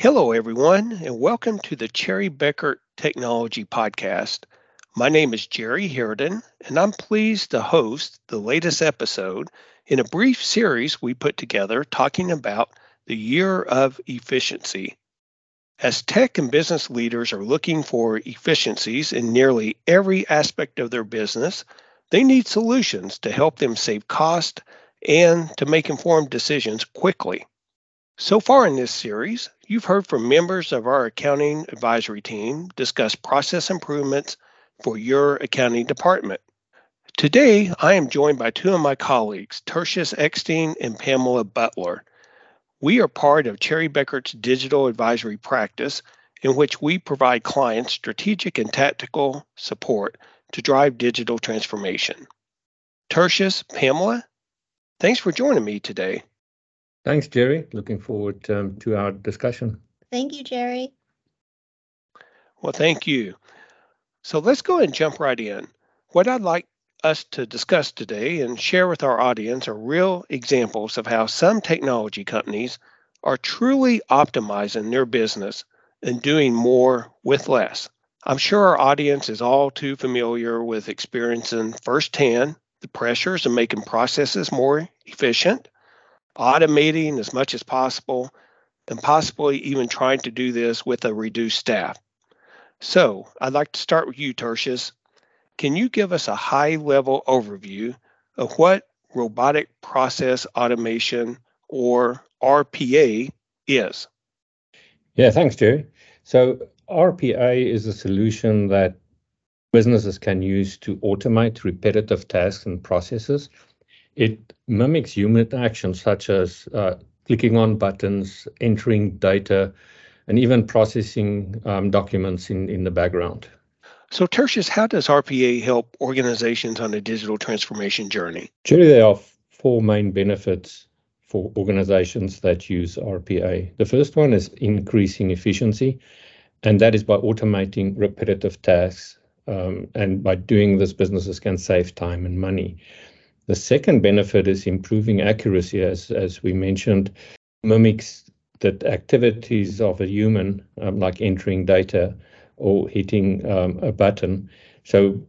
Hello, everyone, and welcome to the Cherry Bekaert Technology Podcast. My name is Jerry Hereden, and I'm pleased to host the latest episode in a brief series we put together talking about the year of efficiency. As tech and business leaders are looking for efficiencies in nearly every aspect of their business, they need solutions to help them save cost and to make informed decisions quickly. So far in this series, you've heard from members of our accounting advisory team discuss process improvements for your accounting department. Today, I am joined by two of my colleagues, Tertius Eksteen and Pamela Butler. We are part of Cherry Bekaert's digital advisory practice, in which we provide clients strategic and tactical support to drive digital transformation. Tertius, Pamela, thanks for joining me today. Thanks, Jerry. Looking forward um, to our discussion. Thank you, Jerry. Well, thank you. So let's go and jump right in. What I'd like us to discuss today and share with our audience are real examples of how some technology companies are truly optimizing their business and doing more with less. I'm sure our audience is all too familiar with experiencing firsthand the pressures of making processes more efficient automating as much as possible, and possibly even trying to do this with a reduced staff. So I'd like to start with you, Tertius. Can you give us a high level overview of what robotic process automation or RPA is? Yeah, thanks, Jerry. So RPA is a solution that businesses can use to automate repetitive tasks and processes it mimics human actions such as uh, clicking on buttons, entering data, and even processing um, documents in, in the background. So, Tertius, how does RPA help organizations on a digital transformation journey? Jerry, there are four main benefits for organizations that use RPA. The first one is increasing efficiency, and that is by automating repetitive tasks. Um, and by doing this, businesses can save time and money. The second benefit is improving accuracy, as, as we mentioned, mimics the activities of a human, um, like entering data or hitting um, a button. So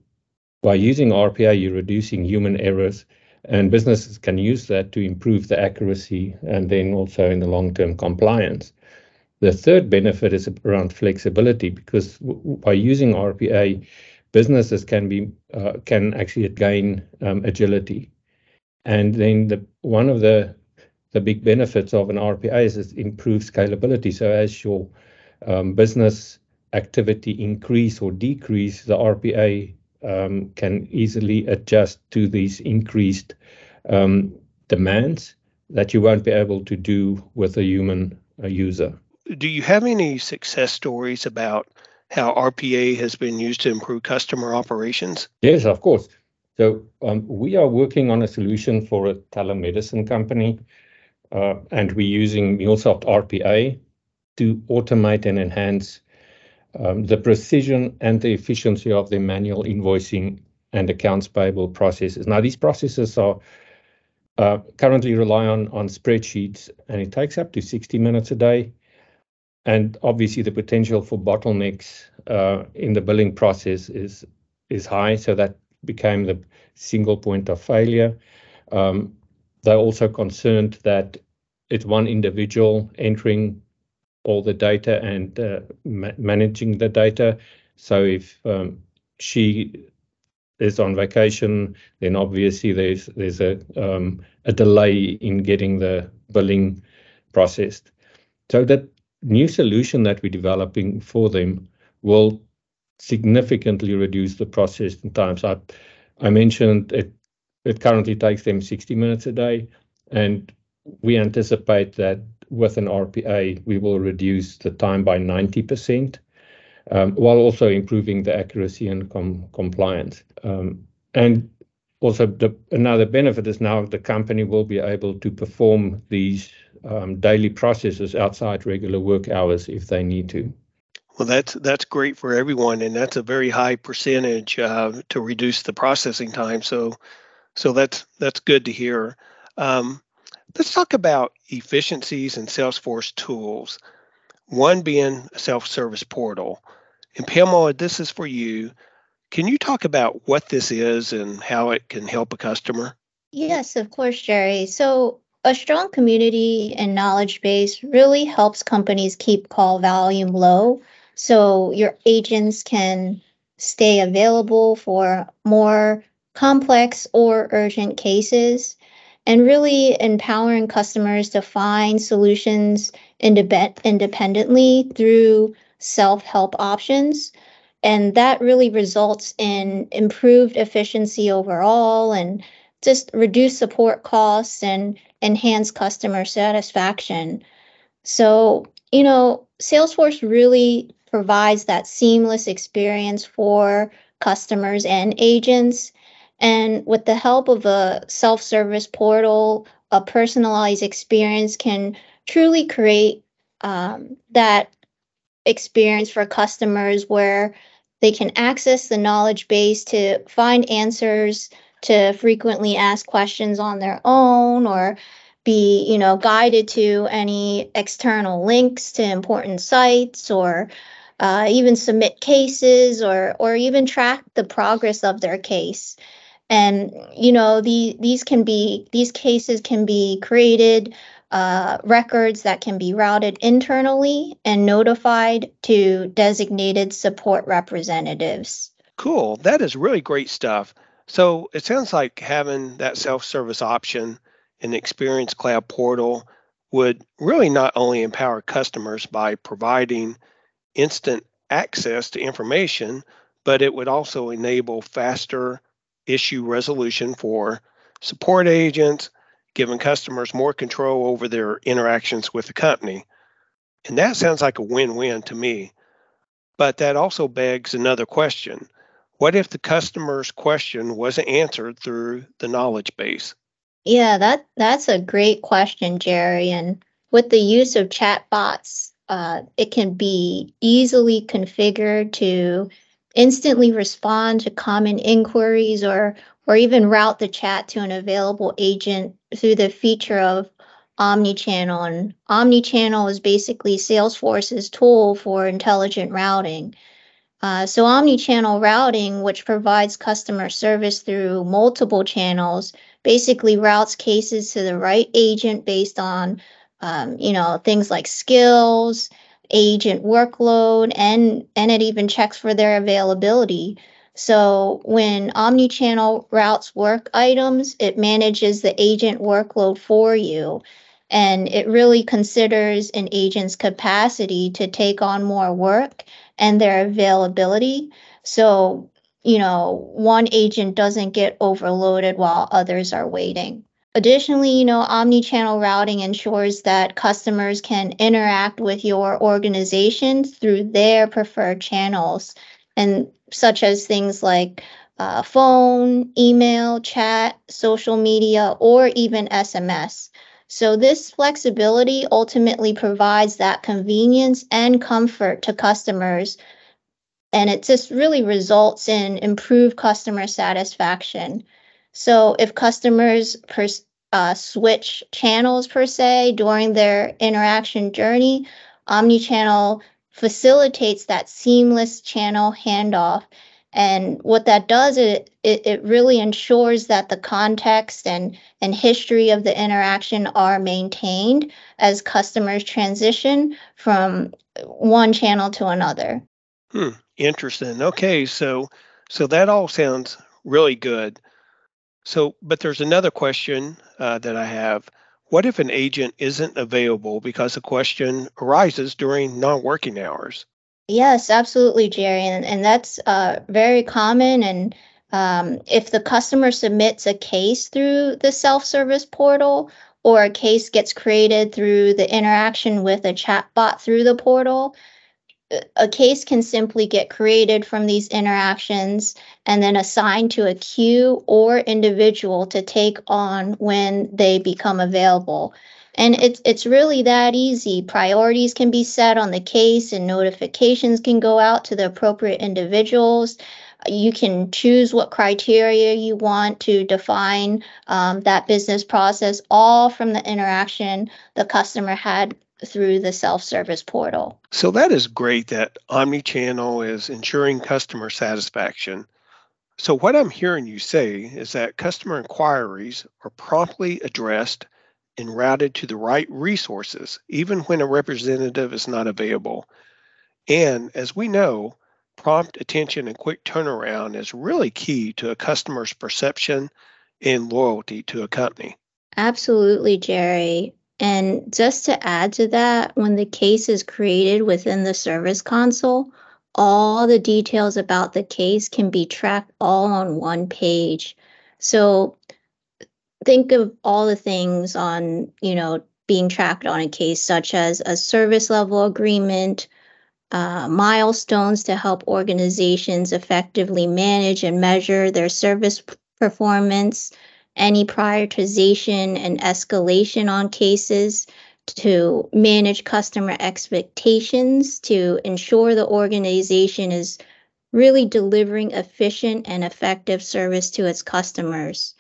by using RPA, you're reducing human errors, and businesses can use that to improve the accuracy and then also in the long-term compliance. The third benefit is around flexibility because by using RPA, businesses can be uh, can actually gain um, agility. And then the one of the the big benefits of an RPA is it improves scalability. So as your um, business activity increase or decrease, the RPA um, can easily adjust to these increased um, demands that you won't be able to do with a human uh, user. Do you have any success stories about how RPA has been used to improve customer operations? Yes, of course. So um, we are working on a solution for a telemedicine company, uh, and we're using MuleSoft RPA to automate and enhance um, the precision and the efficiency of the manual invoicing and accounts payable processes. Now, these processes are uh, currently rely on, on spreadsheets, and it takes up to 60 minutes a day and obviously, the potential for bottlenecks uh, in the billing process is is high, so that became the single point of failure. Um, they're also concerned that it's one individual entering all the data and uh, ma- managing the data. So if um, she is on vacation, then obviously there's there's a um, a delay in getting the billing processed. So that new solution that we're developing for them will significantly reduce the processing times. I, I mentioned it, it currently takes them 60 minutes a day, and we anticipate that with an RPA, we will reduce the time by 90%, um, while also improving the accuracy and com- compliance. Um, and also, the, another benefit is now the company will be able to perform these um, daily processes outside regular work hours if they need to. Well, that's that's great for everyone, and that's a very high percentage uh, to reduce the processing time. So, so that's that's good to hear. Um, let's talk about efficiencies and Salesforce tools. one being a self service portal. And Pamela, this is for you. Can you talk about what this is and how it can help a customer? Yes, of course, Jerry. So, a strong community and knowledge base really helps companies keep call volume low so your agents can stay available for more complex or urgent cases and really empowering customers to find solutions independently through self-help options. And that really results in improved efficiency overall and just reduce support costs and enhance customer satisfaction. So you know salesforce really provides that seamless experience for customers and agents. And with the help of a self service portal, a personalized experience can truly create um, that experience for customers where they can access the knowledge base to find answers to frequently ask questions on their own or be you know guided to any external links to important sites or uh, even submit cases or or even track the progress of their case. And you know the, these can be these cases can be created uh, records that can be routed internally and notified to designated support representatives. Cool. That is really great stuff so it sounds like having that self-service option in the experience cloud portal would really not only empower customers by providing instant access to information but it would also enable faster issue resolution for support agents, giving customers more control over their interactions with the company. And that sounds like a win win to me. But that also begs another question What if the customer's question wasn't answered through the knowledge base? Yeah, that, that's a great question, Jerry. And with the use of chatbots, uh, it can be easily configured to instantly respond to common inquiries or or even route the chat to an available agent through the feature of omnichannel and omnichannel is basically salesforce's tool for intelligent routing uh, so omnichannel routing which provides customer service through multiple channels basically routes cases to the right agent based on um, you know things like skills agent workload and and it even checks for their availability. So when omnichannel routes work items, it manages the agent workload for you. And it really considers an agent's capacity to take on more work and their availability. So, you know, one agent doesn't get overloaded while others are waiting. Additionally, you know, omni-channel routing ensures that customers can interact with your organization through their preferred channels, and such as things like uh, phone, email, chat, social media, or even SMS. So this flexibility ultimately provides that convenience and comfort to customers. And it just really results in improved customer satisfaction. So if customers pers- uh, switch channels per se during their interaction journey, omnichannel facilitates that seamless channel handoff. And what that does, it, it, really ensures that the context and, and history of the interaction are maintained as customers transition from one channel to another. Hmm, interesting. Okay, so so that all sounds really good. So, but there's another question uh, that I have. What if an agent isn't available because a question arises during non working hours? Yes, absolutely, Jerry. And, and that's uh, very common. And um, if the customer submits a case through the self service portal, or a case gets created through the interaction with a chatbot through the portal, a case can simply get created from these interactions and then assigned to a queue or individual to take on when they become available. And it's it's really that easy. Priorities can be set on the case and notifications can go out to the appropriate individuals. You can choose what criteria you want to define um, that business process, all from the interaction the customer had through the self-service portal. So that is great that omni-channel is ensuring customer satisfaction. So what I'm hearing you say is that customer inquiries are promptly addressed and routed to the right resources, even when a representative is not available. And as we know, prompt attention and quick turnaround is really key to a customer's perception and loyalty to a company. Absolutely, Jerry. And just to add to that, when the case is created within the service console, all the details about the case can be tracked all on one page. So think of all the things on, you know, being tracked on a case, such as a service level agreement, uh, milestones to help organizations effectively manage and measure their service performance, any prioritization and escalation on cases to manage customer expectations to ensure the organization is really delivering efficient and effective service to its customers.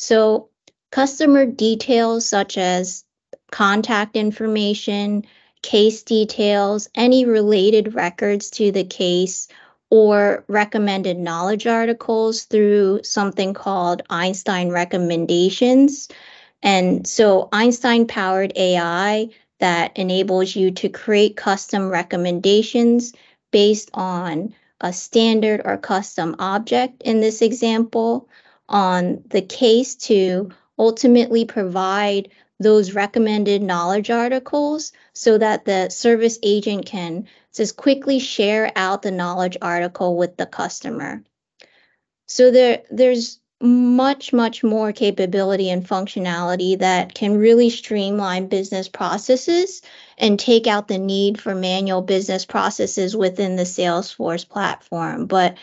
So, customer details such as contact information, case details, any related records to the case, or recommended knowledge articles through something called Einstein recommendations. And so Einstein powered AI that enables you to create custom recommendations based on a standard or custom object in this example on the case to ultimately provide those recommended knowledge articles so that the service agent can just quickly share out the knowledge article with the customer. So there, there's much, much more capability and functionality that can really streamline business processes and take out the need for manual business processes within the Salesforce platform. But,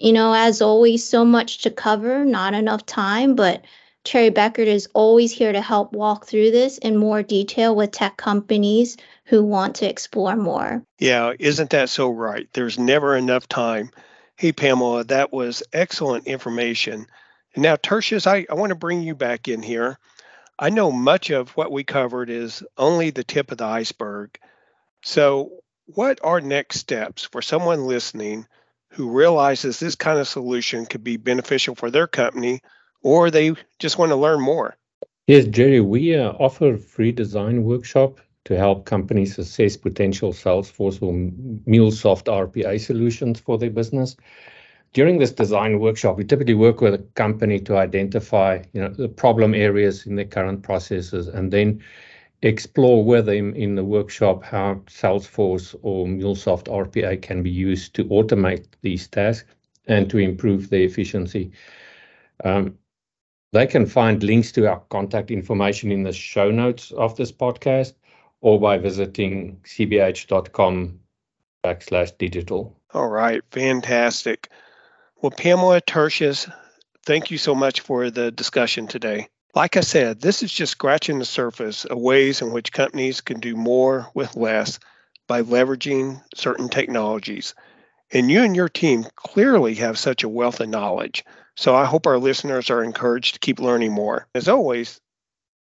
you know, as always, so much to cover, not enough time, but Cherry Bekaert is always here to help walk through this in more detail with tech companies who want to explore more. Yeah, isn't that so right? There's never enough time. Hey, Pamela, that was excellent information. Now, Tertius, I, I want to bring you back in here. I know much of what we covered is only the tip of the iceberg. So, what are next steps for someone listening who realizes this kind of solution could be beneficial for their company or they just want to learn more? Yes, Jerry, we uh, offer a free design workshop to help companies assess potential Salesforce or MuleSoft RPA solutions for their business during this design workshop, we typically work with a company to identify, you know, the problem areas in their current processes and then explore with them in the workshop how Salesforce or MuleSoft RPA can be used to automate these tasks and to improve their efficiency. Um, they can find links to our contact information in the show notes of this podcast or by visiting cbh.com backslash digital. All right, fantastic. Well, Pamela Tertius, thank you so much for the discussion today. Like I said, this is just scratching the surface of ways in which companies can do more with less by leveraging certain technologies. And you and your team clearly have such a wealth of knowledge. So I hope our listeners are encouraged to keep learning more. As always,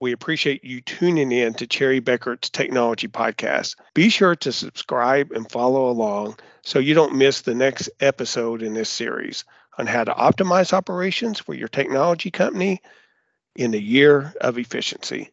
we appreciate you tuning in to Cherry Bekaert's Technology Podcast. Be sure to subscribe and follow along so you don't miss the next episode in this series on how to optimize operations for your technology company in a year of efficiency.